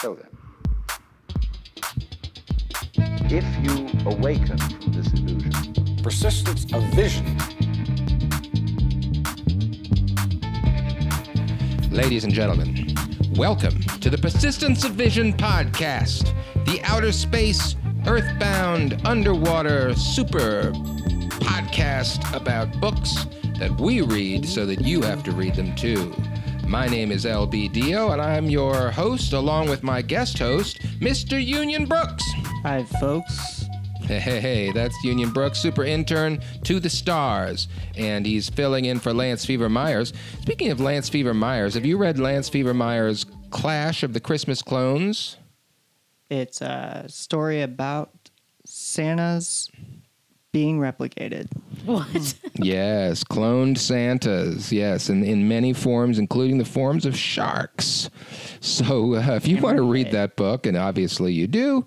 So then, if you awaken from this illusion, persistence of vision. Ladies and gentlemen, welcome to the Persistence of Vision podcast, the outer space, earthbound, underwater, super podcast about books that we read so that you have to read them too. My name is LB Dio, and I'm your host, along with my guest host, Mr. Union Brooks. Hi, folks. Hey, hey, hey, that's Union Brooks, super intern to the stars, and he's filling in for Lance Fever Myers. Speaking of Lance Fever Myers, have you read Lance Fever Myers' Clash of the Christmas Clones? It's a story about Santa's being replicated. What? Yes, cloned Santas. Yes, and in many forms, including the forms of sharks. So, uh, if you want to read that book, and obviously you do,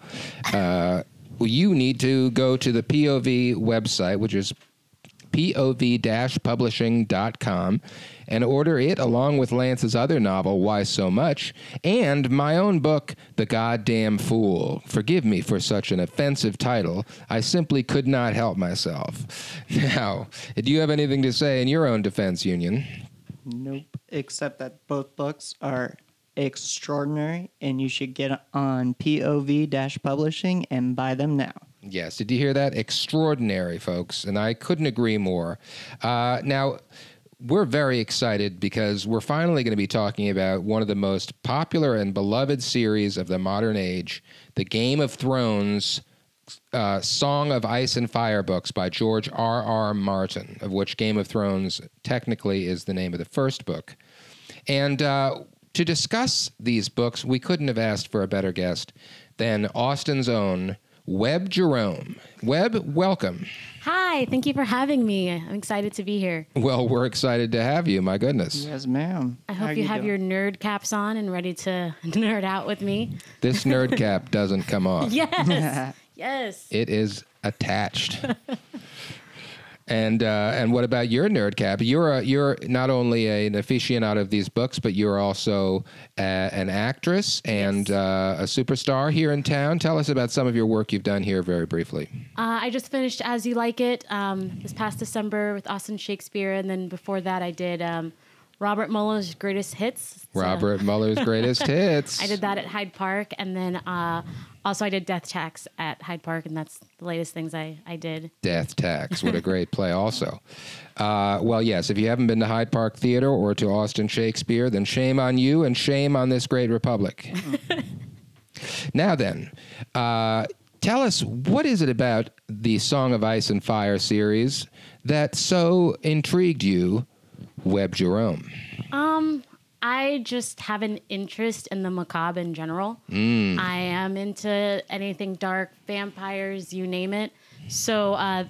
uh, you need to go to the POV website, which is pov-publishing.com and order it along with Lance's other novel, Why So Much, and my own book, The Goddamn Fool. Forgive me for such an offensive title. I simply could not help myself. Now, do you have anything to say in your own defense, Union? Nope. Except that both books are extraordinary and you should get on POV publishing and buy them now. Yes, did you hear that? Extraordinary, folks, and I couldn't agree more. Uh, now, we're very excited because we're finally going to be talking about one of the most popular and beloved series of the modern age, the Game of Thrones uh, Song of Ice and Fire books by George R. R. Martin, of which Game of Thrones technically is the name of the first book. And uh, to discuss these books, we couldn't have asked for a better guest than Austin's own Webb Jerome. Webb, welcome. Hi, thank you for having me. I'm excited to be here. Well, we're excited to have you. My goodness. Yes, ma'am. I How hope you have doing? your nerd caps on and ready to nerd out with me. This nerd cap doesn't come off. Yes. yes. It is attached. And uh, and what about your nerd cap? You're a, you're not only a, an aficionado of these books, but you're also a, an actress and uh, a superstar here in town. Tell us about some of your work you've done here, very briefly. Uh, I just finished As You Like It um, this past December with Austin Shakespeare. And then before that, I did um, Robert Mueller's Greatest Hits. So Robert Mueller's greatest hits. I did that at Hyde Park. And then uh, also I did Death Tax at Hyde Park. And that's the latest things I, I did. Death Tax. What a great play, also. Uh, well, yes, if you haven't been to Hyde Park Theater or to Austin Shakespeare, then shame on you and shame on this great republic. now, then, uh, tell us what is it about the Song of Ice and Fire series that so intrigued you, Webb Jerome? Um, I just have an interest in the macabre in general. I am into anything dark, vampires, you name it. So, uh,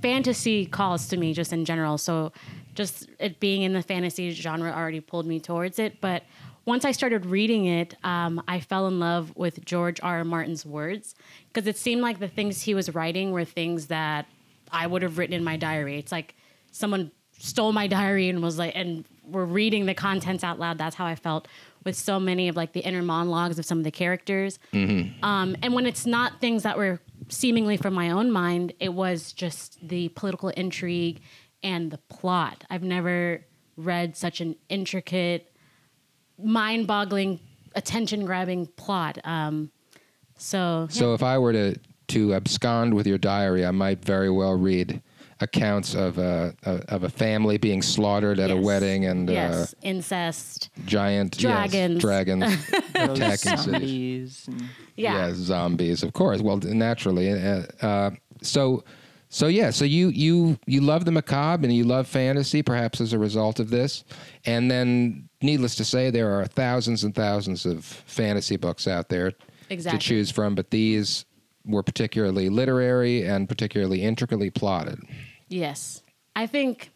fantasy calls to me just in general. So, just it being in the fantasy genre already pulled me towards it. But once I started reading it, um, I fell in love with George R. R. Martin's words because it seemed like the things he was writing were things that I would have written in my diary. It's like someone stole my diary and was like, and we're reading the contents out loud. That's how I felt with so many of like the inner monologues of some of the characters. Um, and when it's not things that were seemingly from my own mind, it was just the political intrigue and the plot. I've never read such an intricate, mind boggling, attention grabbing plot. Um, so, yeah. So, if I were to, to abscond with your diary, I might very well read accounts of a, a of a family being slaughtered at a wedding and yes, incest. uh, giant yes, Dragons. dragons attacking cities. zombies. and- Yeah. Yeah, zombies, of course. Well, naturally. Uh, uh, so, so yeah. So you you you love the macabre and you love fantasy, perhaps as a result of this. And then, needless to say, there are thousands and thousands of fantasy books out there Exactly. to choose from. But these were particularly literary and particularly intricately plotted. Yes. I think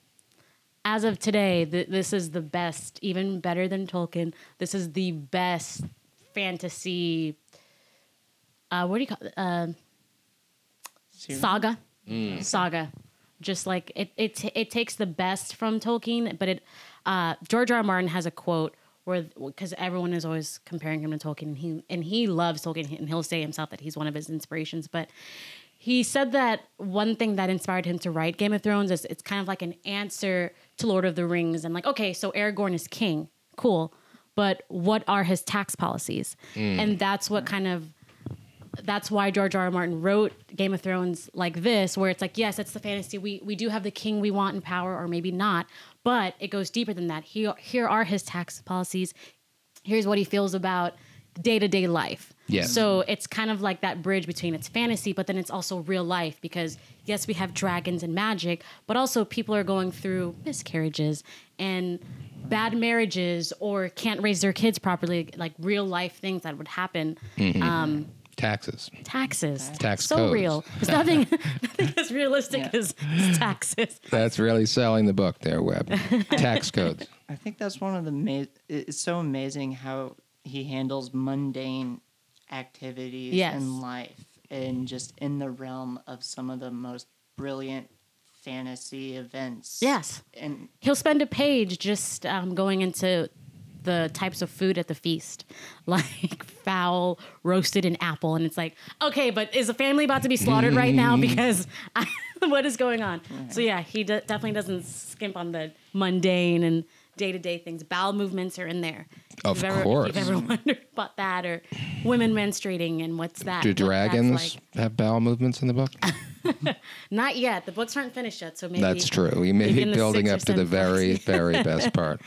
as of today, th- this is the best, even better than Tolkien. This is the best fantasy. Uh, what do you call it? Uh, Series? saga? Saga. Just like it, it, t- it takes the best from Tolkien, but it. Uh, George R. R. Martin has a quote where because everyone is always comparing him to Tolkien, and he and he loves Tolkien, and he'll say himself that he's one of his inspirations. But he said that one thing that inspired him to write Game of Thrones is it's kind of like an answer to Lord of the Rings, and like okay, so Aragorn is king, cool, but what are his tax policies? Hmm. And that's what kind of that's why George R. R. Martin wrote Game of Thrones like this, where it's like, yes, it's the fantasy. We we do have the king we want in power, or maybe not, but it goes deeper than that. Here here are his tax policies. Here's what he feels about day to day life. Yes. So it's kind of like that bridge between it's fantasy, but then it's also real life because yes, we have dragons and magic, but also people are going through miscarriages and bad marriages or can't raise their kids properly, like real life things that would happen. Um, Taxes. taxes. Tax so codes. real. There's nothing, nothing as realistic Yeah. as, as taxes. That's really selling the book there, Webb. Tax codes. I think that's one of the ma- it's so amazing how he handles mundane activities Yes. in life and just in the realm of some of the most brilliant fantasy events. Yes. And He'll spend a page just um, going into the types of food at the feast, like fowl, roasted, and apple. And it's like, okay, but is a family about to be slaughtered right now? Because I, what is going on? So yeah, he d- definitely doesn't skimp on the mundane and day to day things. Bowel movements are in there. Of ever, course. If you've ever wondered about that, or women menstruating and what's that? Do dragons like. have bowel movements in the book? Not yet. The books aren't finished yet, so maybe That's true. We may be building up to the very, very best part.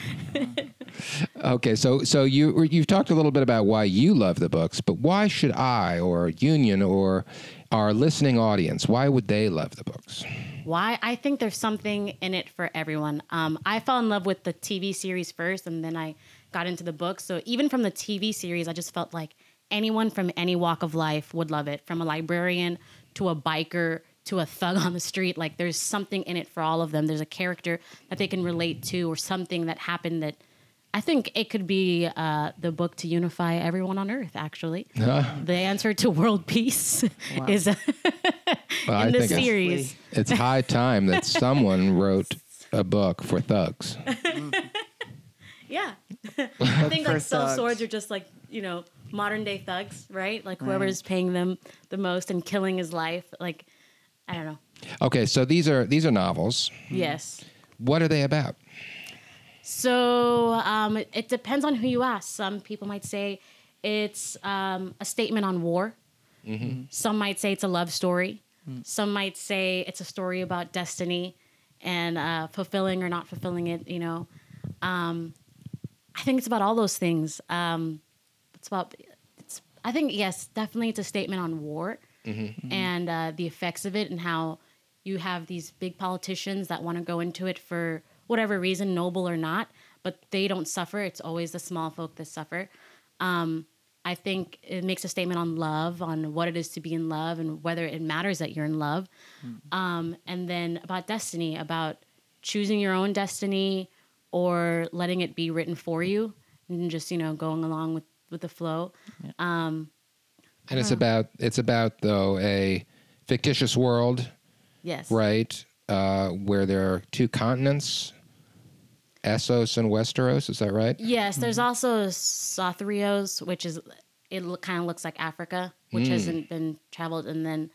okay, so so you you've talked a little bit about why you love the books, but why should I or Union or our listening audience? Why would they love the books? Why? I think there's something in it for everyone. Um, I fell in love with the TV series first, and then I got into the books. So even from the TV series, I just felt like anyone from any walk of life would love it, from a librarian to a biker to a thug on the street. Like there's something in it for all of them. There's a character that they can relate to, or something that happened that. I think it could be uh, the book to unify everyone on Earth. Actually, the answer to world peace is Well, I in the think it's, series. it's high time that someone wrote a book for thugs. Yeah. I think like sell thugs. swords are just like, you know, modern day thugs, right? Like whoever's paying them the most and killing his life. Like, I don't know. Okay, so these are these are novels. Yes. What are they about? So um, it, it depends on who you ask. Some people might say it's um, a statement on war. Some might say it's a love story. Some might say it's a story about destiny and uh, fulfilling or not fulfilling it. You know, um, I think it's about all those things. Um, it's about. It's. I think yes, definitely, it's a statement on war and uh, the effects of it and how you have these big politicians that want to go into it for whatever reason, noble or not, but they don't suffer. It's always the small folk that suffer. Um, I think it makes a statement on love, on what it is to be in love, and whether it matters that you're in love. Um, and then about destiny, about choosing your own destiny or letting it be written for you, and just you know going along with with the flow. Um, And it's about it's about though a fictitious world, yes, right? Uh, where there are two continents, Essos and Westeros. Is that right? Yes, there's also Sothoryos, which is it look, kind of looks like Africa, which hasn't been traveled, and then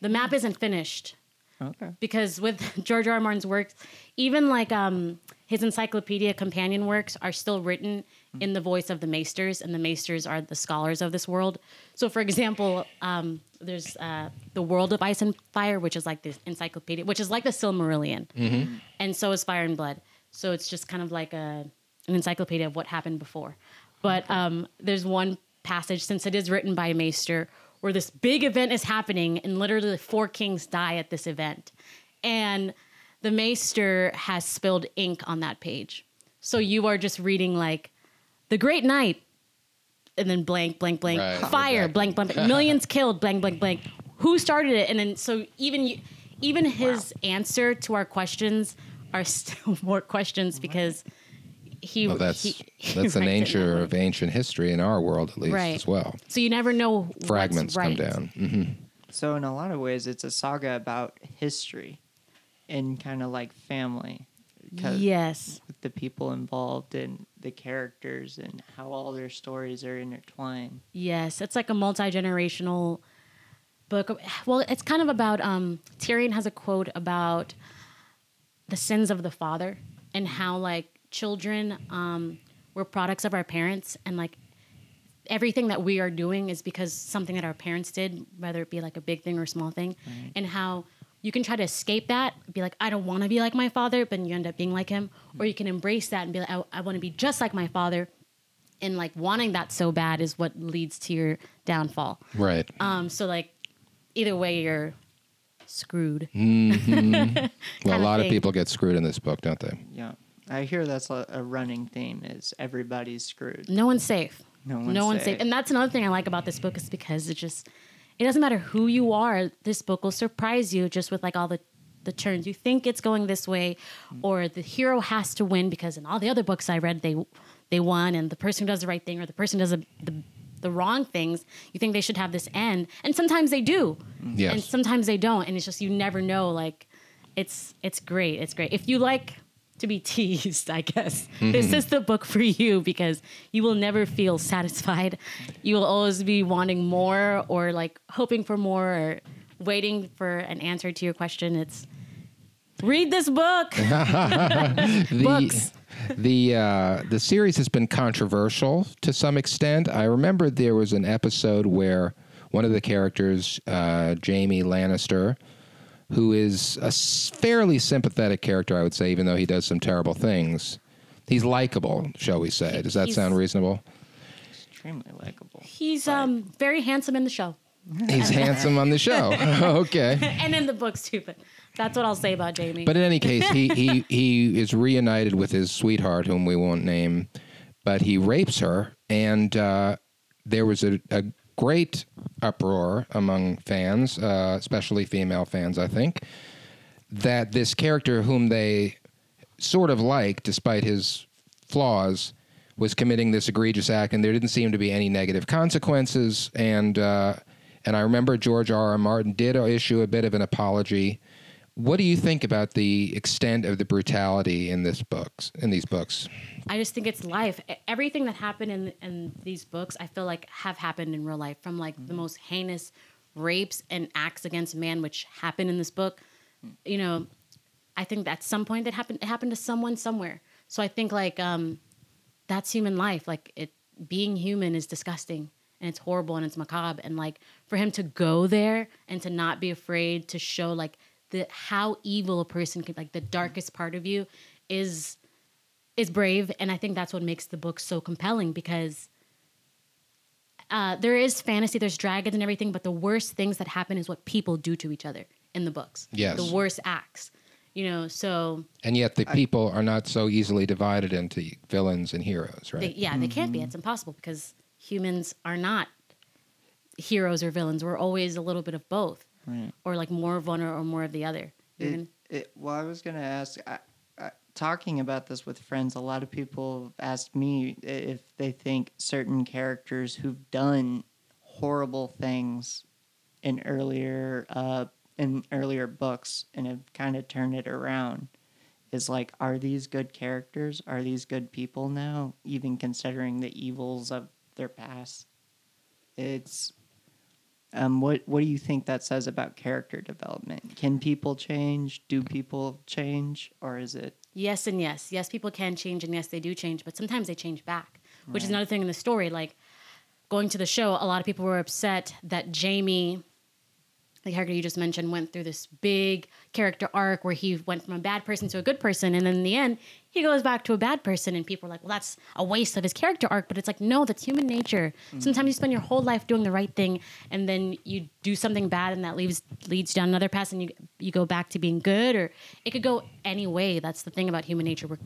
the map isn't finished okay. because with George R. R. Martin's works, even like um, his encyclopedia companion works are still written in the voice of the maesters, and the maesters are the scholars of this world. So, for example, um, there's uh, the World of Ice and Fire, which is like this encyclopedia, which is like the Silmarillion, and so is Fire and Blood. So it's just kind of like a an encyclopedia of what happened before. But um, there's one passage, since it is written by a maester, where this big event is happening, and literally four kings die at this event, and the maester has spilled ink on that page. So you are just reading like the Great Night, and then blank, blank, blank, Right, fire, exactly. blank, blank, blank, millions killed, blank, blank, blank. Who started it? And then so even you, even his answer to our questions are still more questions because he. Well, that's he- he that's the writes it in nature of ancient history in our world, at least, Right. as well. So you never know what's Fragments right. come down. hmm So in a lot of ways, it's a saga about history and kind of like family. Yes. with the people involved and the characters and how all their stories are intertwined. Yes, it's like a multi generational book. Well, it's kind of about um, Tyrion has a quote about the sins of the father and how like children um, we're products of our parents. And like everything that we are doing is because something that our parents did, whether it be like a big thing or a small thing, and how you can try to escape that, be like, I don't want to be like my father, but you end up being like him, or you can embrace that and be like, I, I want to be just like my father, and like wanting that so bad is what leads to your downfall. Right. Um, so like either way, you're screwed. well, mm-hmm. a kinda lot of people get screwed in this book, don't they? Yeah. I hear that's a, a running theme is everybody's screwed. No one's safe. No one's safe. And that's another thing I like about this book is because it just it doesn't matter who you are, this book will surprise you just with like all the the turns. You think it's going this way mm. or the hero has to win because in all the other books I read they they won and the person who does the right thing or the person who does the, the the wrong things, you think they should have this end. And sometimes they do. Yes. And sometimes they don't. And it's just you never know. Like it's it's great. It's great. If you like to be teased, I guess. Mm-hmm. This is the book for you because you will never feel satisfied. You will always be wanting more or like hoping for more or waiting for an answer to your question. It's read this book. the Books. the uh, the series has been controversial to some extent. I remember there was an episode where one of the characters, uh, Jaime Lannister, who is a fairly sympathetic character, I would say, even though he does some terrible things. He's likable, shall we say? Does that He's- sound reasonable? Extremely likable. He's um very handsome in the show. He's handsome on the show. okay. And in the books too, but that's what I'll say about Jaime. But in any case, he, he, he is reunited with his sweetheart, whom we won't name, but he rapes her. And uh, there was a, a great uproar among fans, uh, especially female fans, I think, that this character, whom they sort of like, despite his flaws, was committing this egregious act, and there didn't seem to be any negative consequences. And uh, and I remember George R. R. Martin did issue a bit of an apology. What do you think about the extent of the brutality in this books? In these books, I just think it's life. Everything that happened in in these books, I feel like have happened in real life. From like the most heinous rapes and acts against man, which happened in this book. You know, I think at some point that happened. It happened to someone somewhere. So I think like um, that's human life. Like it, being human is disgusting and it's horrible and it's macabre. And like for him to go there and to not be afraid to show like the how evil a person can like the darkest part of you is is brave. And i think that's what makes the book so compelling because uh, there is fantasy there's dragons and everything but the worst things that happen is what people do to each other in the books. Yes. the worst acts you know so. And yet the people are not so easily divided into villains and heroes, right? they, yeah they can't be. It's impossible because humans are not heroes or villains. We're always a little bit of both Right. or like more of one or, or more of the other It, Even- it, well, I was going to ask, I, I, talking about this with friends, a lot of people have asked me if they think certain characters who've done horrible things in earlier uh, in earlier books and have kind of turned it around is like, are these good characters? Are these good people now? Even considering the evils of their past, it's um, what what do you think that says about character development? Can people change? Do people change, or is it? Yes and yes. Yes, people can change and yes, they do change, but sometimes they change back, which is another thing in the story. Like going to the show, a lot of people were upset that Jaime, character you just mentioned, went through this big character arc where he went from a bad person to a good person. And then in the end, he goes back to a bad person. And people are like, well, that's a waste of his character arc. But it's like, no, that's human nature. Mm-hmm. Sometimes you spend your whole life doing the right thing and then you do something bad and that leaves leads down another path and you you go back to being good or it could go any way. That's the thing about human nature. We're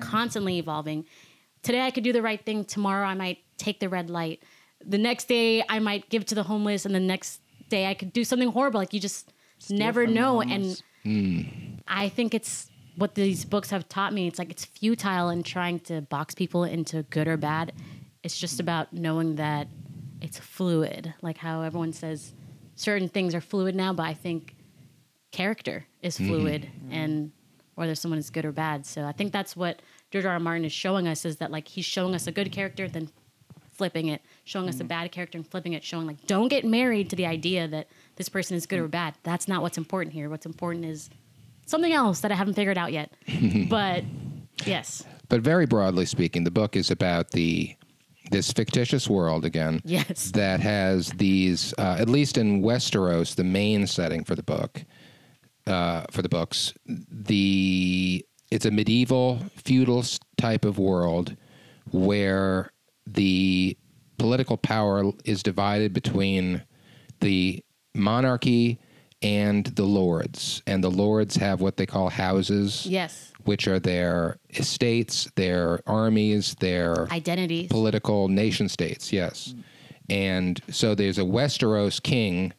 constantly evolving. Today I could do the right thing. Tomorrow I might take the red light. The next day I might give to the homeless, and the next day I could do something horrible. Like you just Steal never know. And I think it's what these books have taught me. It's like it's futile in trying to box people into good or bad. It's just about knowing that it's fluid. Like how everyone says certain things are fluid now, but I think character is fluid and whether someone is good or bad. So I think that's what George R. R. Martin is showing us is that like he's showing us a good character, then flipping it, showing us a bad character and flipping it, showing like don't get married to the idea that this person is good or bad. That's not what's important here. What's important is something else that I haven't figured out yet. but yes, But very broadly speaking, the book is about the this fictitious world again. Yes. That has these, uh, at least in Westeros, the main setting for the book, uh, for the books, the it's a medieval feudal type of world where the political power is divided between the monarchy and the lords, and the lords have what they call houses yes, which are their estates, their armies, their identities. political nation states. Yes. And so there's a Westeros king,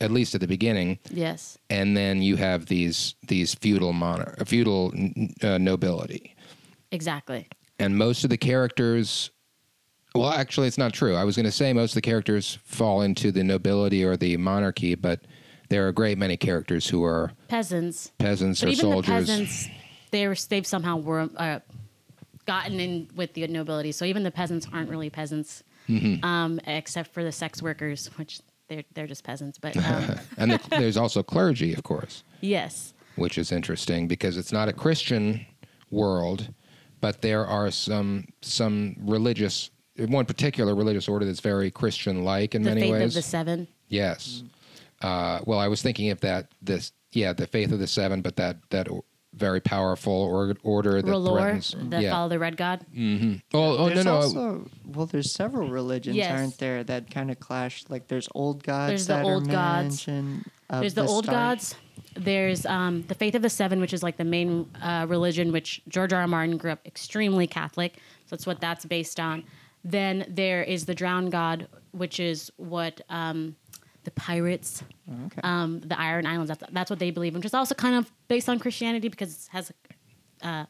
at least at the beginning, yes, and then you have these these feudal monarch, feudal uh, nobility, exactly. and most of the characters. Well, actually, it's not true. I was going to say most of the characters fall into the nobility or the monarchy, but there are a great many characters who are Peasants. peasants But or even soldiers. the peasants, they were they've somehow were uh, gotten in with the nobility. So even the peasants aren't really peasants, Mm-hmm. um, except for the sex workers, which they're they're just peasants. But um, and the, there's also clergy, of course. yes, which is interesting because it's not a Christian world, but there are some some religious one particular religious order that's very Christian-like in the many faith ways. of the seven. yes. Uh, well, I was thinking of that. This yeah, the faith of the seven, but that that very powerful or, order that R'hllor, threatens. that yeah. follow the red god. Oh, oh no no. also well, there's several religions, Yes. aren't there, that kind of clash? Like there's old gods. There's the that old are gods. mentioned There's the, old Stark. gods. There's um, the faith of the seven, which is like the main uh, religion, which George R. R. Martin grew up extremely Catholic. So that's what that's based on. Then there is the drowned god, which is what um, the pirates, Okay. um, the Iron Islands, that's, that's what they believe, in, which is also kind of based on Christianity because it has uh,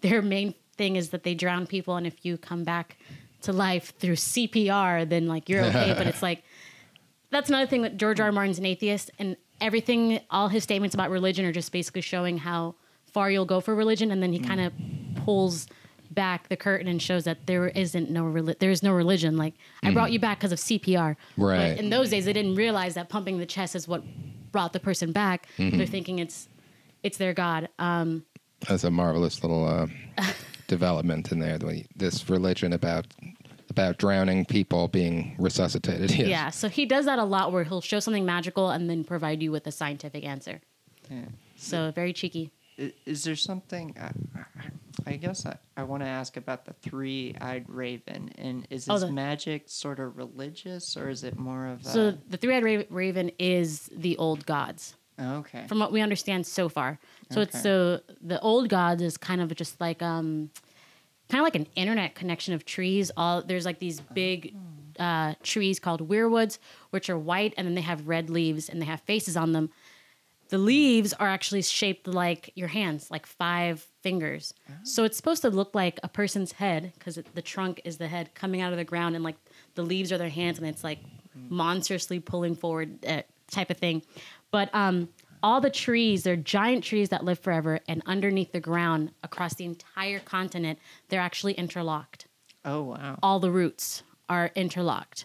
their main thing is that they drown people, and if you come back to life through CPR, then like you're okay. but it's like that's another thing that George R. R. Martin's an atheist, and everything, all his statements about religion are just basically showing how far you'll go for religion, and then he kind of pulls back the curtain and shows that there isn't no reli- there is no religion. Like I brought you back because of CPR. Right. But in those days, they didn't realize that pumping the chest is what brought the person back. They're thinking it's it's their god. Um, That's a marvelous little uh, development in there. the- This religion about about drowning people being resuscitated. Yes. Yeah. So he does that a lot, where he'll show something magical and then provide you with a scientific answer. Yeah. So very cheeky. Is there something? I, I guess I, I want to ask about the three-eyed raven, and is Oh, the- magic sort of religious, or is it more of a? So the three-eyed ra- raven is the old gods. okay. from what we understand so far. So it's so the old gods is kind of just like um kind of like an internet connection of trees. All there's like these big uh, trees called weirwoods, which are white, and then they have red leaves and they have faces on them. The leaves are actually shaped like your hands, like five fingers. So it's supposed to look like a person's head because the trunk is the head coming out of the ground, and like the leaves are their hands, and it's like monstrously pulling forward uh, type of thing. But um, all the trees, they're giant trees that live forever, and underneath the ground across the entire continent, they're actually interlocked oh wow. all the roots are interlocked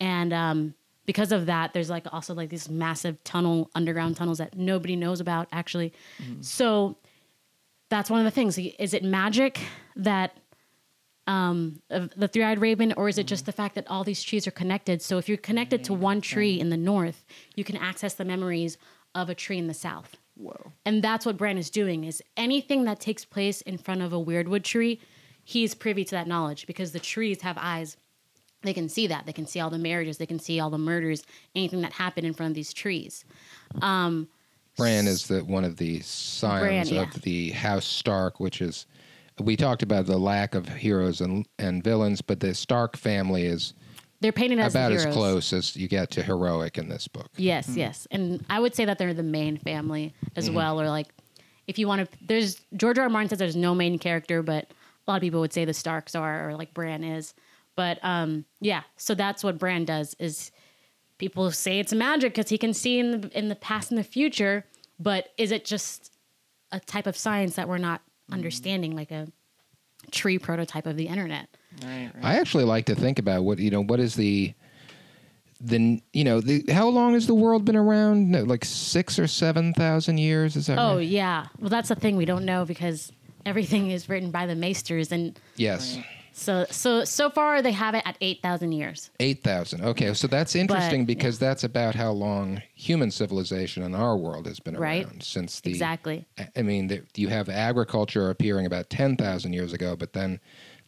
and um, because of that there's like also like these massive tunnel underground tunnels that nobody knows about actually. So that's one of the things. Is it magic that um, the three-eyed raven or is it just the fact that all these trees are connected? So if you're connected to one tree in the north you can access the memories of a tree in the south. Whoa. and that's what Bran is doing is anything that takes place in front of a weirwood tree, he's privy to that knowledge because the trees have eyes. They can see that. They can see all the marriages, they can see all the murders, anything that happened in front of these trees. Um, Bran is the one of the scions Bran, yeah. of the House Stark, which is we talked about the lack of heroes and and villains, but the Stark family is they're painted as the about as close as you get to heroic in this book. Yes, yes. And I would say that they're the main family as Mm-hmm. well. Or like, if you want to, there's George R. R. Martin says there's no main character, but a lot of people would say the Starks are, or like Bran is. But um, yeah, so that's what Bran does. Is people say it's magic because he can see in the in the past and the future, but is it just a type of science that we're not understanding, like a tree prototype of the internet. Right, right. I actually like to think about what you know. What is the the you know the how long has the world been around? No, like six or seven thousand years? Is that Oh right? yeah, well that's the thing we don't know because everything is written by the maesters, and Yes, so so so far they have it at eight thousand years. eight thousand. Okay, so that's interesting But, because that's about how long human civilization in our world has been Right. around since the Exactly. I mean, the, you have agriculture appearing about 10,000 years ago, but then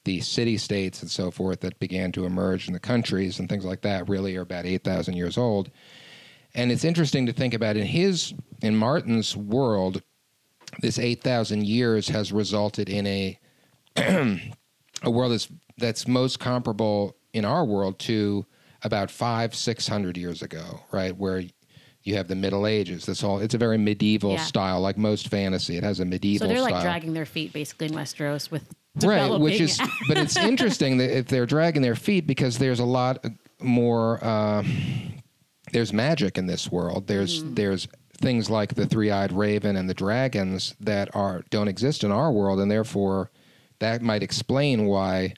the city states and so forth that began to emerge in the countries and things like that really are about 8,000 years old. And it's interesting to think about in his, in Martin's world, this 8,000 years has resulted in a, a world that's, that's most comparable in our world to about five, 600 years ago, right? Where you have the Middle Ages. That's all. It's a very medieval Yeah. style, like most fantasy. It has a medieval So they're like style. dragging their feet basically in Westeros with right which is but it's interesting that if they're dragging their feet because there's a lot more uh, there's magic in this world there's Mm-hmm. there's things like the three-eyed raven and the dragons that are don't exist in our world and therefore that might explain why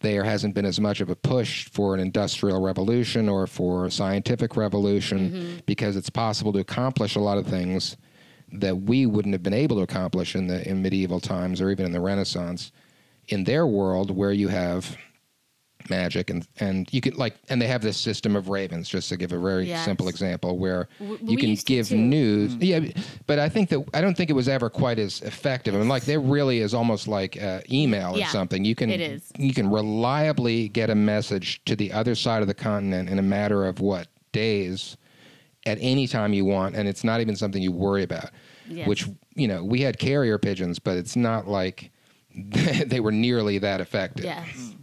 there hasn't been as much of a push for an industrial revolution or for a scientific revolution Mm-hmm. because it's possible to accomplish a lot of things that we wouldn't have been able to accomplish in the in medieval times or even in the Renaissance in their world where you have magic and and you can like and they have this system of ravens just to give a very Yes. simple example where W- you can used to give too. news yeah but i think that i don't think it was ever quite as effective i mean like there really is almost like uh, email or Yeah, something you can it is. you can reliably get a message to the other side of the continent in a matter of what days at any time you want and it's not even something you worry about Yes. which you know we had carrier pigeons but it's not like they were nearly that effective yes.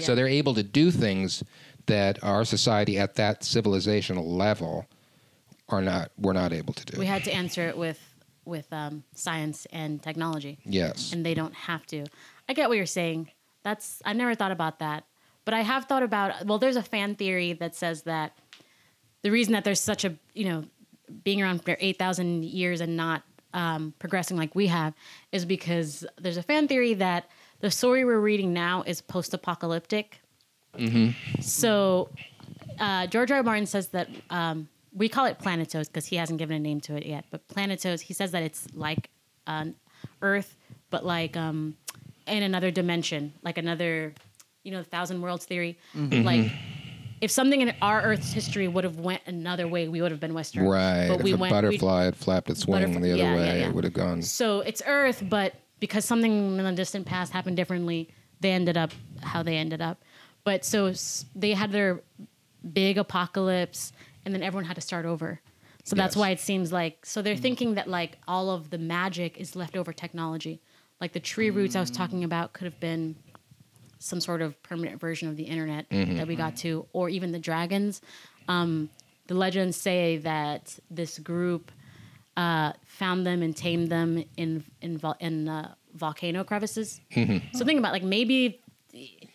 So they're able to do things that our society at that civilizational level are not we're not able to do We had to answer it with with um, science and technology. yes and they don't have to. I get what you're saying. That's I never thought about that, but I have thought about. Well, there's a fan theory that says that the reason that there's such a you know being around for eight thousand years and not um, progressing like we have is because there's a fan theory that the story we're reading now is post-apocalyptic. So uh, George R. R. Martin says that um, we call it Planetos because he hasn't given a name to it yet. But Planetos, he says that it's like um, Earth, but like um, in another dimension, like another, you know, the Thousand Worlds theory. Like if something in our Earth's history would have went another way, we would have been Western. right But if we a went. we- butterfly had flapped its wing the other yeah, way yeah, yeah. it would have gone so it's Earth, but because something in the distant past happened differently, they ended up how they ended up. But so they had their big apocalypse, and then everyone had to start over. So that's Yes. Mm. why it seems like so they're thinking that like all of the magic is leftover technology, like the tree roots I was talking about could have been some sort of permanent version of the internet Mm-hmm. that we got to, or even the dragons. Um, the legends say that this group uh, found them and tamed them in in, vol- in uh, volcano crevices. Mm-hmm. so think about like maybe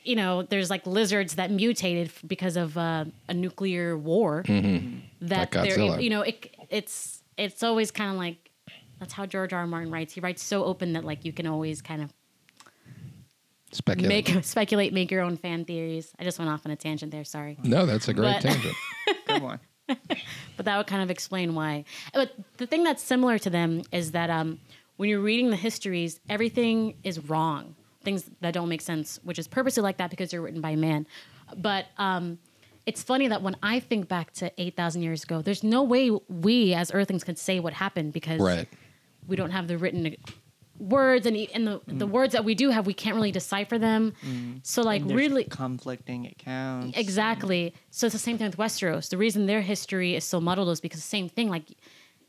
you know there's like lizards that mutated because of uh, a nuclear war that Mm-hmm. Like they're you know it, it's it's always kind of like that's how George R. R. Martin writes. He writes so open that like you can always kind of speculate make speculate, make your own fan theories. I just went off on a tangent there. Sorry, no that's a great But- tangent Good one. but that would kind of explain why. But the thing that's similar to them is that um, when you're reading the histories, everything is wrong. Things that don't make sense, which is purposely like that because they're written by man. But um, it's funny that when I think back to eight thousand years ago, there's no way we as Earthlings could say what happened because right we don't have the written words and, e- and the, the mm. words that we do have we can't really decipher them mm. so like And there's really conflicting accounts. Exactly. So it's the same thing with Westeros. The reason their history is so muddled is because the same thing. Like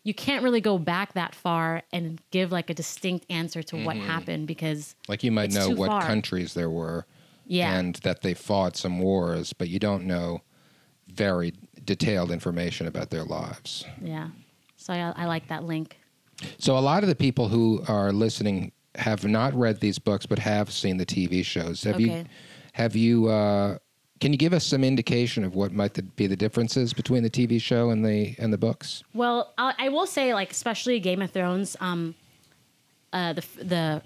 you can't really go back that far and give like a distinct answer to what mm-hmm. happened because like you might know what far. countries there were yeah, and that they fought some wars but you don't know very detailed information about their lives yeah. So I, I like that link. So a lot of the people who are listening have not read these books but have seen the TV shows. Have you have you uh, can you give us some indication of what might the, be the differences between the TV show and the and the books? Well, I, I will say like especially Game of Thrones. Um, uh, the the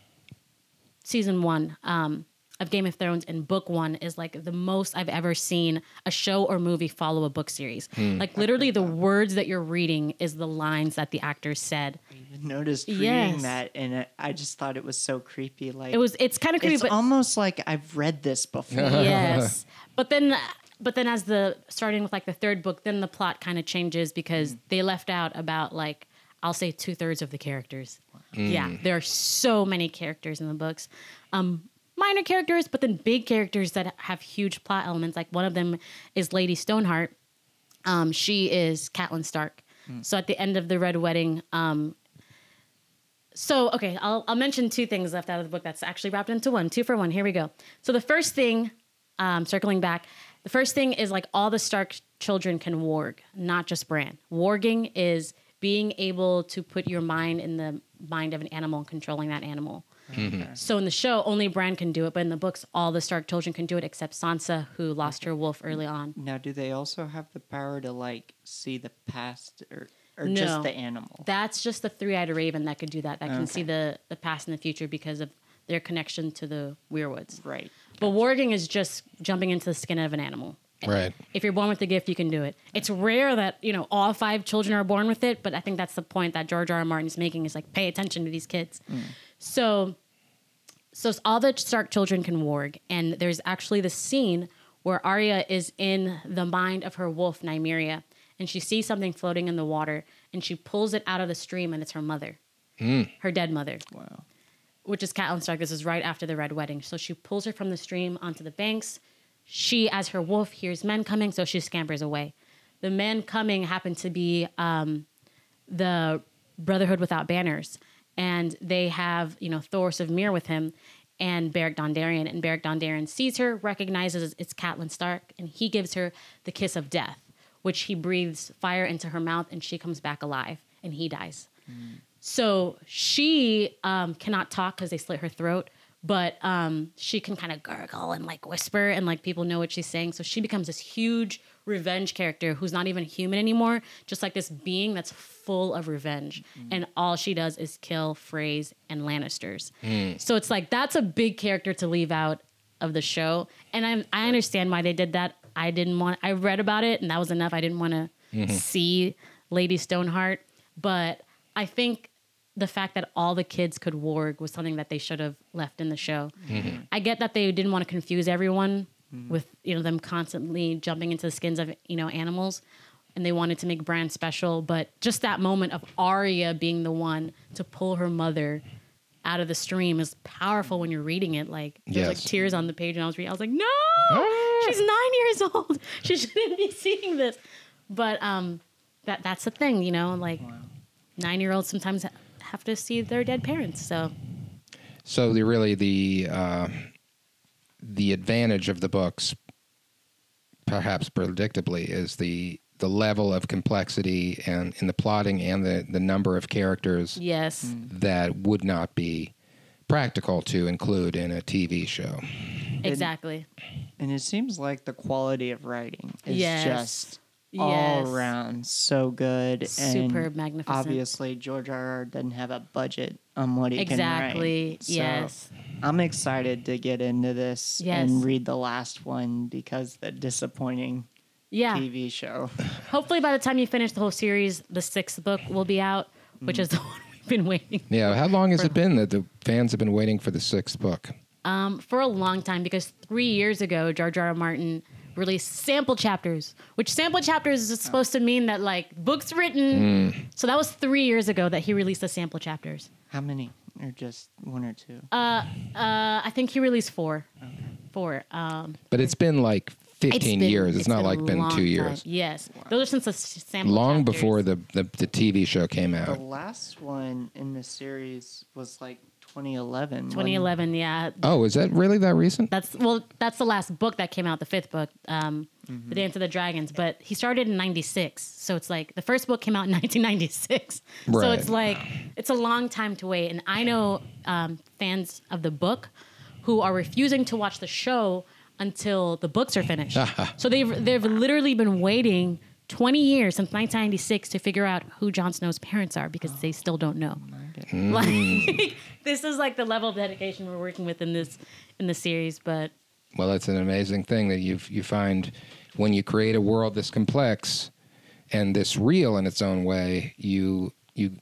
season one um, of Game of Thrones in book one is like the most I've ever seen a show or movie follow a book series. Hmm. Like literally, the words that you're reading is the lines that the actors said. I noticed reading Yes. that, and it, I just thought it was so creepy. Like It was it's kind of creepy, it's but almost like I've read this before. yes. But then but then as the starting with like the third book, then the plot kind of changes because hmm. they left out about like I'll say two thirds of the characters. Hmm. Yeah, there are so many characters in the books. Um, minor characters, but then big characters that have huge plot elements. Like one of them is Lady Stoneheart. Um, she is Catelyn Stark. So at the end of the Red Wedding, um, so okay, I'll I'll mention two things left out of the book that's actually wrapped into one. Two for one. Here we go. So the first thing, um, circling back, the first thing is like all the Stark children can warg, not just Bran. Warging is being able to put your mind in the mind of an animal and controlling that animal. Mm-hmm. So in the show, only Bran can do it, but in the books, all the Stark children can do it except Sansa, who lost her wolf early on. Now, do they also have the power to like see the past, or or No. just the animal? That's just the three-eyed raven that could do that. That can see the the past and the future because of their connection to the weirwoods. right. But warging is just jumping into the skin of an animal. Right. If you're born with the gift, you can do it. It's rare that you know all five children are born with it, but I think that's the point that George R. R. Martin is making is like pay attention to these kids. Mm. So, so all the Stark children can warg, and there's actually the scene where Arya is in the mind of her wolf Nymeria, and she sees something floating in the water, and she pulls it out of the stream, and it's her mother, her dead mother Wow. which is Catelyn Stark. This is right after the Red Wedding. So she pulls her from the stream onto the banks. She, as her wolf, hears men coming, so she scampers away. The men coming happen to be um, the Brotherhood Without Banners, and they have you know Thoros of Myr with him and Beric Dondarrion. And Beric Dondarrion sees her, recognizes it's Catelyn Stark, and he gives her the kiss of death, which he breathes fire into her mouth, and she comes back alive, and he dies. So she um, cannot talk because they slit her throat, but um, she can kind of gurgle and like whisper, and like people know what she's saying. So she becomes this huge revenge character who's not even human anymore, just like this being that's full of revenge. Mm. And all she does is kill Freys and Lannisters. Mm. So it's like that's a big character to leave out of the show, and I I understand why they did that. I didn't want. I read about it, and that was enough. I didn't want to mm-hmm. see Lady Stoneheart, but I think the fact that all the kids could warg was something that they should have left in the show. I get that they didn't want to confuse everyone with you know them constantly jumping into the skins of you know animals, and they wanted to make Bran special. But just that moment of Arya being the one to pull her mother out of the stream is powerful when you're reading it. Like there's like tears on the page, and I was reading. I was like, no, she's nine years old. She shouldn't be seeing this. But um, that that's the thing, you know, like nine year olds sometimes ha- have to see their dead parents. So So the really the uh, the advantage of the books, perhaps predictably, is the the level of complexity and in the plotting and the the number of characters yes, that would not be practical to include in a TV show. exactly. And it seems like the quality of writing is Yes. just Yes. all around so good. Superb, and magnificent. Obviously, George R. R. doesn't have a budget on what he Exactly. can write. So yes. I'm excited to get into this Yes. and read the last one because the disappointing Yeah. TV show. Hopefully, by the time you finish the whole series, the sixth book will be out, which is the one we've been waiting Yeah, how long has it been that the fans have been waiting for the sixth book? um, for a long time. Because three years ago, George R. R. Martin released sample chapters, which sample chapters is supposed to mean that like books written. So that was three years ago that he released the sample chapters. How many? Or just one or two? Uh, uh, I think he released four. Four. Um, But it's been like it's 15 been- years. It's, not like been long two time. years. Yes, those are since the s- sample. Long chapters. before the, the, the TV show came out. The last one in the series was like 2011. when- 2011. Yeah, Oh, is that really that recent? that's well, that's the last book that came out, the fifth book, um, Mm-hmm. The Dance of the Dragons. But he started in '96, so it's like the first book came out in 1996. So Right. it's like it's a long time to wait. And I know um, fans of the book who are refusing to watch the show until the books are finished. so they've they've literally been waiting 20 years since 1996 to figure out who Jon Snow's parents are because they still don't know. Mm. Like this is like the level of dedication we're working with in this in the series. But Well, it's an amazing thing that you you find when you create a world this complex and this real in its own way, you you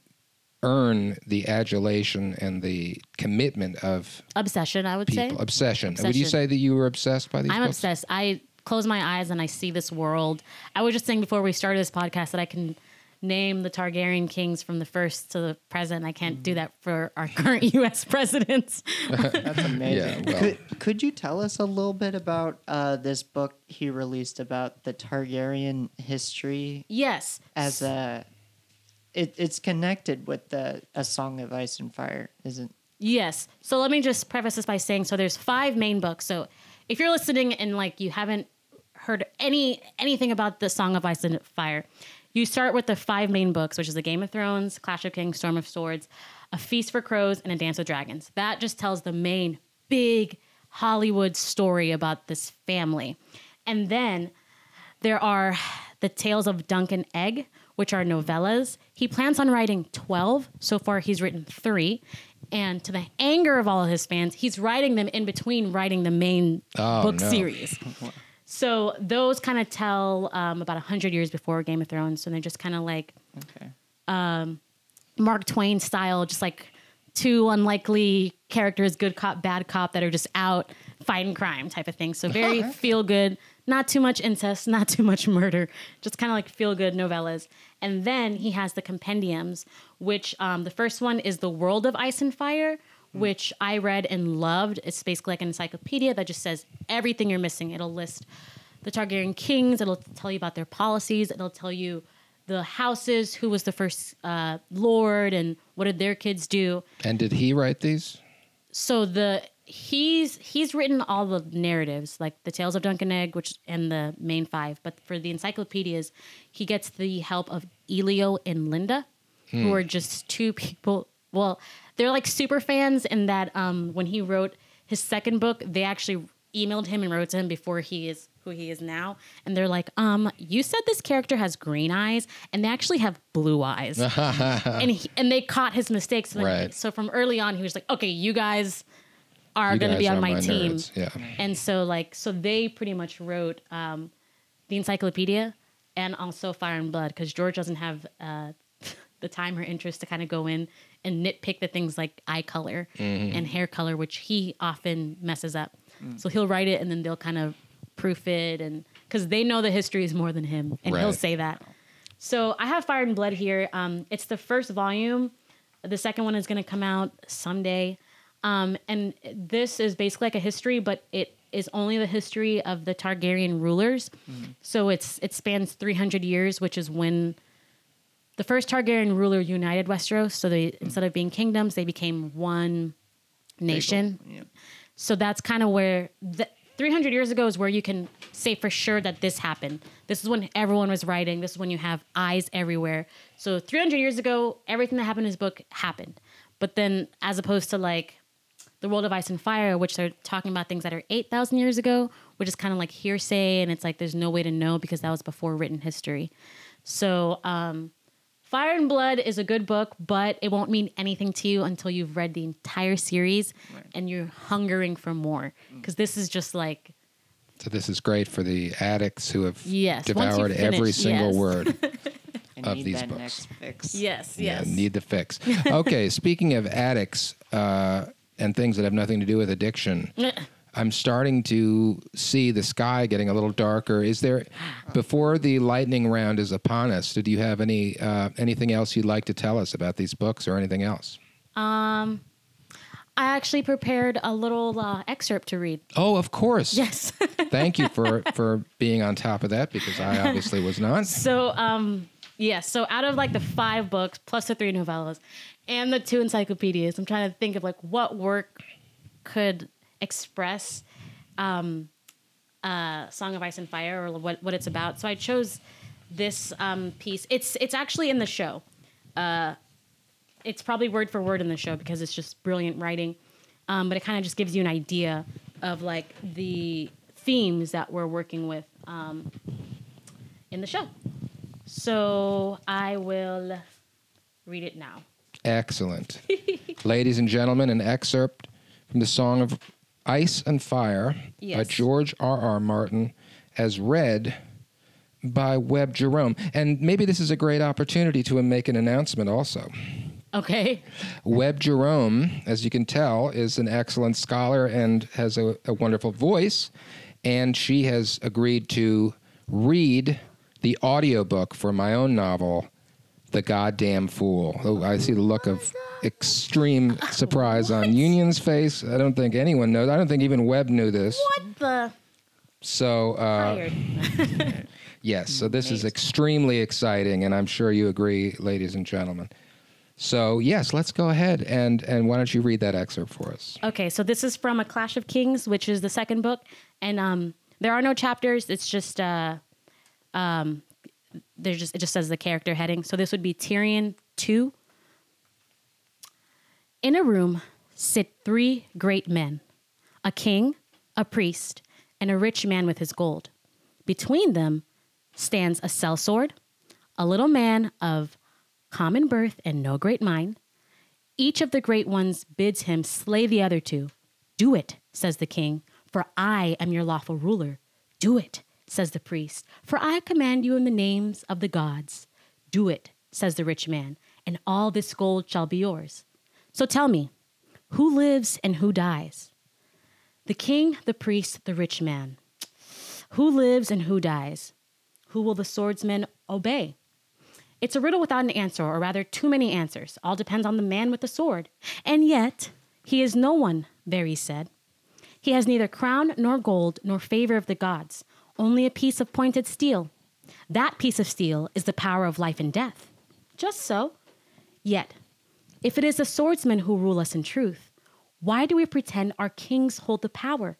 earn the adulation and the commitment of obsession, I would people. say. Obsession. Would you say that you were obsessed by these I'm books? obsessed. I close my eyes and I see this world. I was just saying before we started this podcast that I can name the Targaryen kings from the first to the present. I can't do that for our current U.S. presidents. That's amazing. well- could, could you tell us a little bit about uh, this book he released about the Targaryen history yes. as a? It, it's connected with the A Song of Ice and Fire, isn't? Yes. So let me just preface this by saying so there's five main books. So if you're listening and like you haven't heard any anything about the Song of Ice and Fire, you start with the five main books, which is the Game of Thrones, Clash of Kings, Storm of Swords, A Feast for Crows, and A Dance with Dragons. That just tells the main big Hollywood story about this family. And then there are the Tales of Dunk and Egg, which are novellas. He plans on writing 12. So far, he's written three. And to the anger of all of his fans, he's writing them in between writing the main Oh, book no. series. So those kind of tell um, about 100 years before Game of Thrones. So they're just kind of like Okay. Mark Twain style, just like two unlikely characters, good cop, bad cop, that are just out fighting crime type of thing. So very feel good, not too much incest, not too much murder, just kind of like feel good novellas. And then he has the compendiums, which um, the first one is The World of Ice and Fire. Which I read and loved. It's basically like an encyclopedia that just says everything you're missing. It'll list the Targaryen kings. It'll tell you about their policies. It'll tell you the houses, who was the first uh, lord, and what did their kids do. And did he write these? So the he's he's written all the narratives, like the Tales of Dunk and Egg, which and the main five. But for the encyclopedias, he gets the help of Elio and Linda, who are just two people. Well, they're like super fans in that um, when he wrote his second book, they actually emailed him and wrote to him before he is who he is now, and they're like, um, you said this character has green eyes, and they actually have blue eyes, and he, and they caught his mistakes. So, Right. so from early on, he was like, okay, you guys are You going to be on my, my team. nerds, yeah. And so like so they pretty much wrote um, the encyclopedia and also Fire and Blood because George doesn't have uh, the time or interest to kind of go in and nitpick the things like eye color Mm-hmm. and hair color, which he often messes up. So he'll write it and then they'll kind of proof it and because they know the history is more than him and he'll say that. So I have Fire and Blood here. Um, it's the first volume. The second one is going to come out someday. Um, and this is basically like a history, but it is only the history of the Targaryen rulers. So it's it spans 300 years, which is when the first Targaryen ruler united Westeros. So they instead of being kingdoms, they became one nation. Yeah. So that's kind of where the 300 years ago is where you can say for sure that this happened. This is when everyone was writing. This is when you have eyes everywhere. So 300 years ago, everything that happened in his book happened. But then, as opposed to like the world of ice and fire, which they're talking about things that are 8,000 years ago, which is kind of like hearsay, and it's like there's no way to know because that was before written history. So, um, Fire and Blood is a good book, but it won't mean anything to you until you've read the entire series and you're hungering for more. Because this is just like, So this is great for the addicts who have Yes, once you devoured every single yes. word. Of need these that books. next fix. yes, Yeah, yes. need the fix. Okay, speaking of addicts uh, and things that have nothing to do with addiction, I'm starting to see the sky getting a little darker. Is there, before the lightning round is upon us, did you have any uh, anything else you'd like to tell us about these books or anything else? Um, I actually prepared a little uh, excerpt to read. Oh, of course. Yes. Thank you for for being on top of that because I obviously was not. so, um, yes. So, out of like the five books plus the three novellas and the two encyclopedias, I'm trying to think of like what work could express um, uh, Song of Ice and Fire or what, what it's about. So, I chose this um, piece. It's it's actually in the show. Uh, it's probably word for word in the show because it's just brilliant writing. Um, but it kind of just gives you an idea of like the themes that we're working with um, in the show. So I will read it now. Excellent. Ladies and gentlemen, an excerpt from the Song of Ice and Fire by George R. R. Martin, as read by Webb Jerome. And maybe this is a great opportunity to make an announcement also. Okay. Webb Jerome, as you can tell, is an excellent scholar and has a, a wonderful voice. And she has agreed to read the audiobook for my own novel, The Goddamn Fool. Oh, I see the look of extreme surprise on Union's face. I don't think anyone knows. I don't think even Webb knew this. What the? So, uh, Yes, so this is extremely exciting, and I'm sure you agree, ladies and gentlemen. So, yes, let's go ahead and and why don't you read that excerpt for us? Okay, so this is from A Clash of Kings, which is the second book, and um, there are no chapters. It's just uh, um, there's just it just says the character heading. So this would be Tyrion two. In a room sit three great men, a king, a priest, and a rich man with his gold. Between them stands a sellsword, a little man of common birth and no great mind. Each of the great ones bids him slay the other two. Do it, says the king, for I am your lawful ruler. Do it, says the priest, for I command you in the names of the gods. Do it, says the rich man, and all this gold shall be yours. So tell me, who lives and who dies? The king, the priest, the rich man. Who lives and who dies? Who will the swordsman obey? It's a riddle without an answer, or rather, too many answers. All depends on the man with the sword. And yet, he is no one, Varys said. He has neither crown nor gold nor favor of the gods, only a piece of pointed steel. That piece of steel is the power of life and death. Just so. Yet, if it is the swordsmen who rule us in truth, why do we pretend our kings hold the power?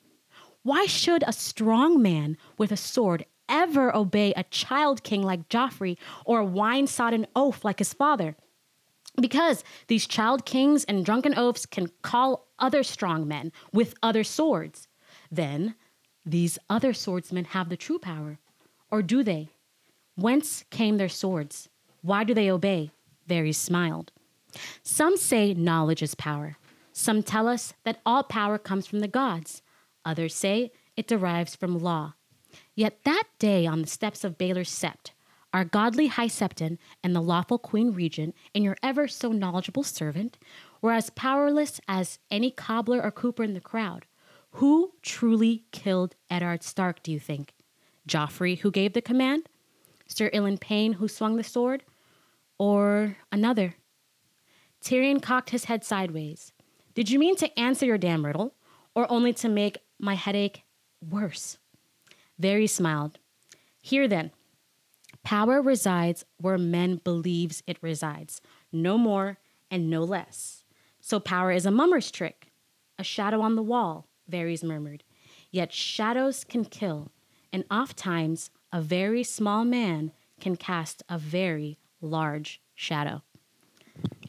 Why should a strong man with a sword ever obey a child king like Joffrey or a wine sodden oaf like his father? Because these child kings and drunken oafs can call other strong men with other swords. Then these other swordsmen have the true power. Or do they? Whence came their swords? Why do they obey? Varys smiled. Some say knowledge is power. Some tell us that all power comes from the gods. Others say it derives from law. Yet that day on the steps of Baelor's Sept, our godly High Septon and the lawful Queen Regent and your ever so knowledgeable servant were as powerless as any cobbler or cooper in the crowd. Who truly killed Eddard Stark, do you think? Joffrey, who gave the command? Sir Ilyn Payne, who swung the sword? Or another? Tyrion cocked his head sideways. Did you mean to answer your damn riddle, or only to make my headache worse? Varys smiled. Here then, power resides where men believes it resides, no more and no less. So power is a mummer's trick, a shadow on the wall, Varys murmured. Yet shadows can kill, and oft times a very small man can cast a very large shadow.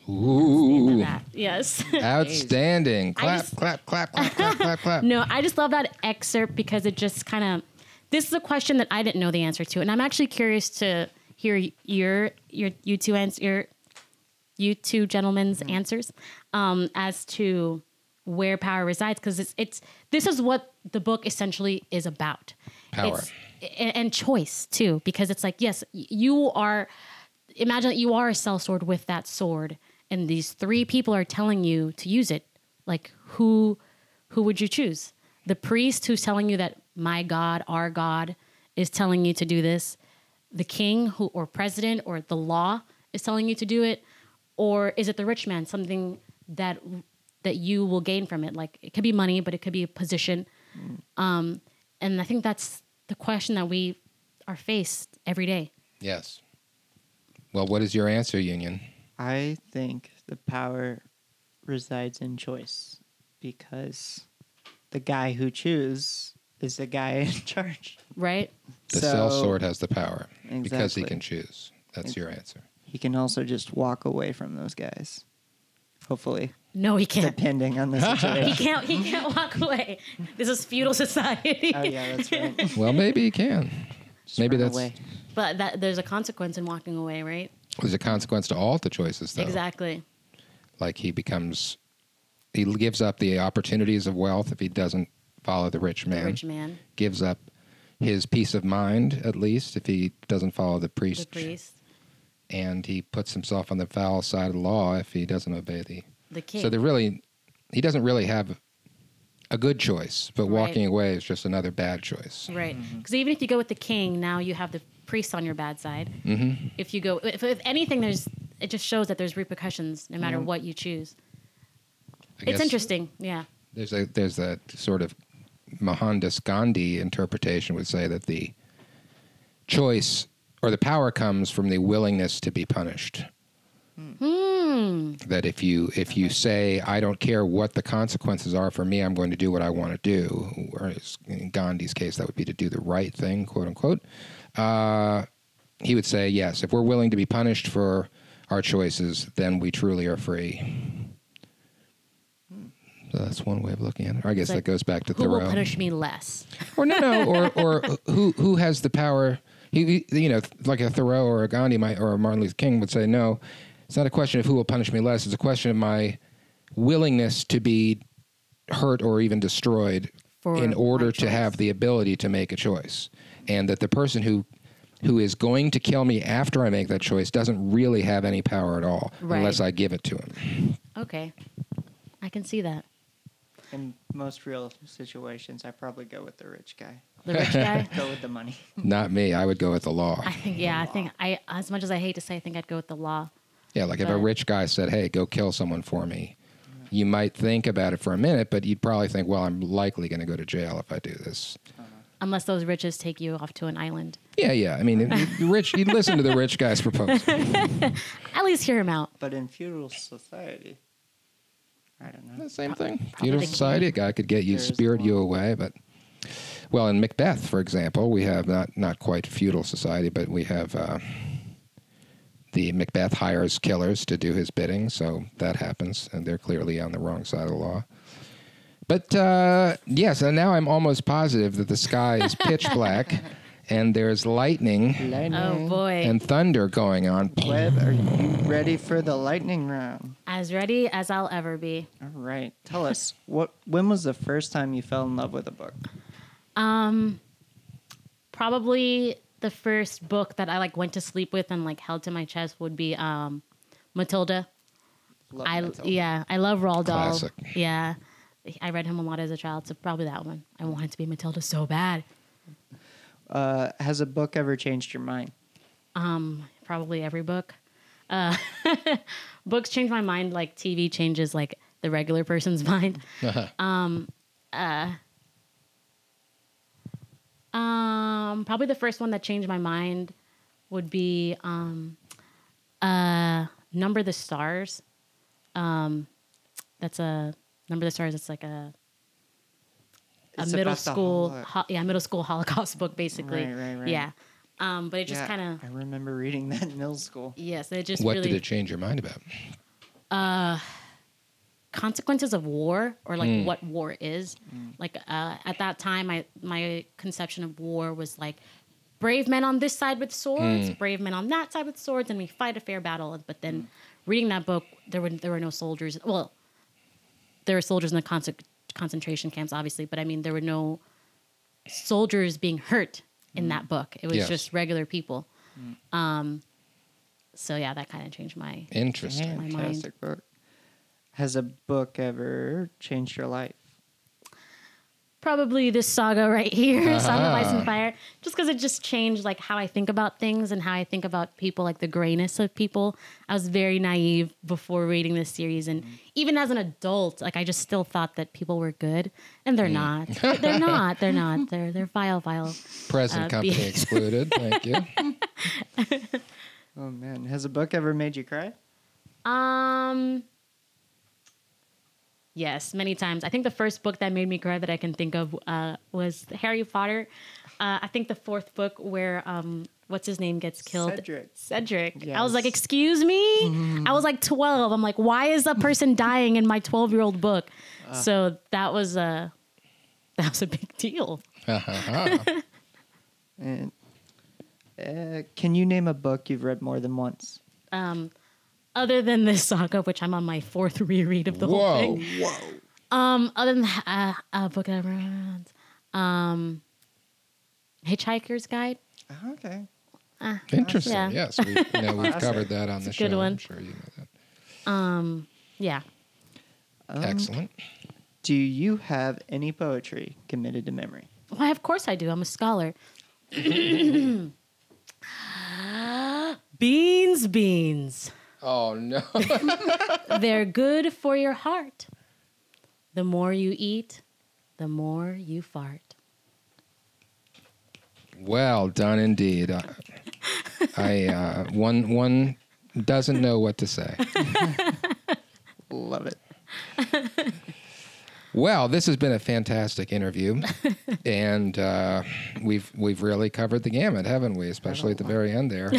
Ooh, yes. outstanding! Clap, just- clap, clap, clap, clap, clap, clap. No, I just love that excerpt because it just kind of. This is a question that I didn't know the answer to, and I'm actually curious to hear your your you two ans- your you two gentlemen's answers um, as to where power resides because it's it's this is what the book essentially is about. Power. It's- and, and choice too, because it's like yes, you are. Imagine that you are a sellsword with that sword, and these three people are telling you to use it. Like who, who would you choose? The priest who's telling you that my God, our God, is telling you to do this. The king who, or president, or the law is telling you to do it, or is it the rich man? Something that that you will gain from it. Like it could be money, but it could be a position. Um, and I think that's the question that we are faced every day. Yes. Well, what is your answer, Union? I think the power resides in choice because the guy who chooses is the guy in charge. Right? The So- sellsword has the power because he can choose. That's your answer. He can also just walk away from those guys. Hopefully, No, he can't. depending on the He can't. He can't walk away. This is feudal society. oh yeah, that's right. Well, maybe he can. Just Maybe run that's away. But that there's a consequence in walking away, right? there's a consequence to all the choices, though. Exactly. like he becomes he gives up the opportunities of wealth if he doesn't follow the rich The man. rich man, Gives up his peace of mind at least if he doesn't follow the priest. the priest. priest, And he puts himself on the foul side of the law if he doesn't obey the. The king. So they really, he doesn't really have a good choice, but Right. walking away is just another bad choice. Right. Because even if you go with the king, now you have the priest on your bad side. Mm-hmm. If you go, if, if anything, there's it just shows that there's repercussions no matter what you choose. It's interesting. Yeah. There's a there's that sort of Mohandas Gandhi interpretation would say that the choice or the power comes from the willingness to be punished. Hmm. That if you if you say I don't care what the consequences are for me, I'm going to do what I want to do. Or in Gandhi's case, that would be to do the right thing, quote unquote. Uh, he would say yes. If we're willing to be punished for our choices, then we truly are free. So that's one way of looking at it. Or I guess like, that goes back to Who Thoreau. will punish me less? or no, no, or or who who has the power? He, he- you know, like a Thoreau or a Gandhi might, or a Martin Luther King would say, no, it's not a question of who will punish me less. It's a question of my willingness to be hurt or even destroyed For in order to have the ability to make a choice, and that the person who who is going to kill me after I make that choice doesn't really have any power at all Right. unless I give it to him. Okay. I can see that. In most real situations, I probably go with the rich guy. The rich guy. Go with the money. Not me. I would go with the law. I think. Yeah. I think. I as much as I hate to say, I think I'd go with the law. Yeah, like if a rich guy said, "Hey, go kill someone for me," you might think about it for a minute, but you'd probably think, "Well, I'm likely going to go to jail if I do this." Unless those riches take you off to an island. Yeah, yeah. I mean, the rich. You'd listen to the rich guy's proposal. At least hear him out. But in feudal society, I don't know. The same thing. Probably Feudal society, a guy could get you, spirit you away, but well, in Macbeth, for example, we have not not quite feudal society, but we have. Uh, the Macbeth hires killers to do his bidding, so that happens, and they're clearly on the wrong side of the law. But uh, yes, and now I'm almost positive that the sky is pitch black, and there's lightning Oh boy. and thunder going on. Webb, are you ready for the lightning round? as ready as I'll ever be. All right. Tell us what. When was the first time you fell in love with a book? Um, probably the first book that I like went to sleep with and like held to my chest would be um, Matilda. Love I Matilda. yeah, I love Roald Dahl. Classic. Yeah, I read him a lot as a child, so probably that one. I wanted to be Matilda so bad. Uh, has a book ever changed your mind? Um, probably every book. Uh, books change my mind like TV changes like the regular person's mind. um, uh, um, probably the first one that changed my mind would be um, uh, Number the Stars. Um, that's a Number the Stars. It's like a a It's middle school, ho- yeah, middle school Holocaust book, basically. Right, right, right. Yeah, um, but it just Yeah, kind of I remember reading that in middle school. yes, it just What really did it change your mind about? Consequences of war or like Mm. what war is. Like uh, at that time, I my conception of war was like brave men on this side with swords, brave men on that side with swords, and we fight a fair battle. But then reading that book, there were there were no soldiers. Well, there were soldiers in the con- concentration camps, obviously, but I mean there were no soldiers being hurt in that book. It was Yes. just regular people. Um, so yeah, that kind of changed my Interesting. my mind. Fantastic book. Has a book ever changed your life? probably this saga right here, Song of Ice Uh-huh. and Fire, just because it just changed like how I think about things and how I think about people, like the grayness of people. I was very naive before reading this series, and even as an adult, like I just still thought that people were good, and they're not. They're, not. They're not. They're they're vile, vile. Present Uh, company excluded. Thank you. Oh man, has a book ever made you cry? Um. Yes, many times. I think the first book that made me cry that I can think of uh, was Harry Potter. Uh, I think the fourth book where um, what's his name gets killed. Cedric. Cedric. I was like, "Excuse me." Mhm. I was like twelve. I'm like, "Why is a person dying in my twelve year old book?" so that was a that was a big deal. And uh, can you name a book you've read more than once? Um, other than this saga, which I'm on my fourth reread of the whole thing. Whoa. Um, other than that, uh, uh, book of um, Hitchhiker's Guide. Okay. Uh, Interesting. Yeah. Yes, we, you know, we've covered that on the a show. good one. I'm sure you know that. Um, yeah. Um, Excellent. Do you have any poetry committed to memory? Why, of course I do. I'm a scholar. beans, beans. Oh no. They're good for your heart. The more you eat, the more you fart. well done indeed. Uh, I uh, one one doesn't know what to say. Love it. Well, this has been a fantastic interview, and uh, we've we've really covered the gamut, haven't we? Especially at the very end there.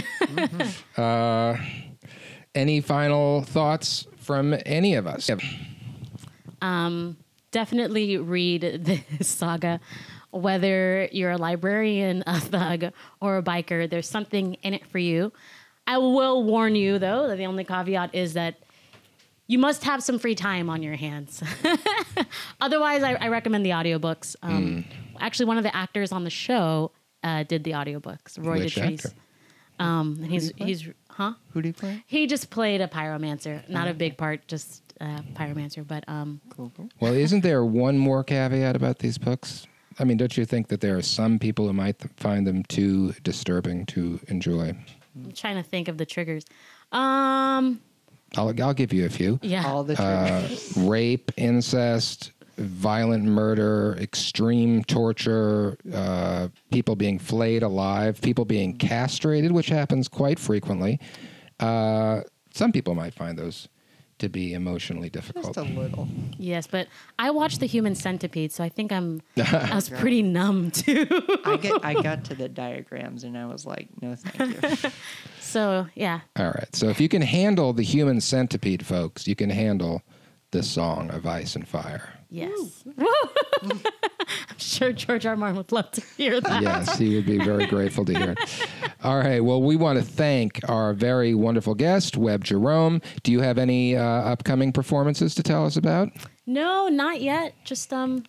uh, any final thoughts from any of us? Um, definitely read this saga. Whether you're a librarian, a thug, or a biker, there's something in it for you. I will warn you, though, that the only caveat is that you must have some free time on your hands. Otherwise, I, I recommend the audiobooks. Um, Actually, one of the actors on the show uh, did the audiobooks, Roy Which Dotrice. actor? Um, and he's he's huh? Who do you play? He just played a pyromancer, not a big part, just a pyromancer. But um, Cool, cool. Well, isn't there one more caveat about these books? I mean, don't you think that there are some people who might th- find them too disturbing to enjoy? I'm trying to think of the triggers. Um, I'll, I'll give you a few. yeah. All the Uh, rape, incest, violent murder, extreme torture, uh, people being flayed alive, people being castrated, which happens quite frequently. Uh, some people might find those to be emotionally difficult. Just a little. Yes, but I watched the Human Centipede, so I think I'm. I was pretty numb too. I get. I got to the diagrams and I was like, no, thank you. so yeah, All right. So if you can handle the human centipede, folks, you can handle the song of ice and fire. Yes. I'm sure George R. R. Martin would love to hear that. Yes, he would be very grateful to hear it. All right. Well, we want to thank our very wonderful guest, Webb Jerome. Do you have any uh, upcoming performances to tell us about? No, not yet. Just um,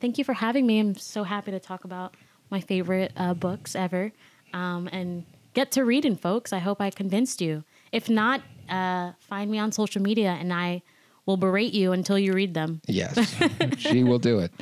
thank you for having me. I'm so happy to talk about my favorite uh, books ever, um, and get to reading, folks. I hope I convinced you. If not, uh, find me on social media, and I will berate you until you read them. Yes, she will do it.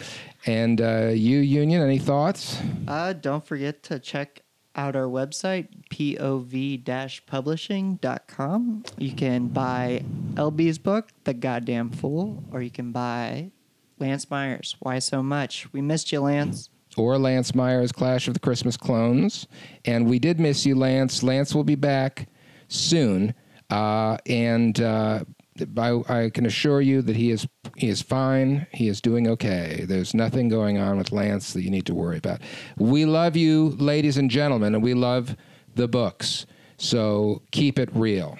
And uh, you, Union, any thoughts? Uh, don't forget to check out our website, pov-publishing.com. You can buy LB's book, The Goddamn Fool, or you can buy Lance Myers, Why So Much? We missed you, Lance. Or Lance Meyer's Clash of the Christmas Clones. And we did miss you, Lance. Lance will be back soon. Uh, and uh, I, I can assure you that he is he is fine. He is doing okay. There's nothing going on with Lance that you need to worry about. We love you, ladies and gentlemen, and we love the books. So keep it real.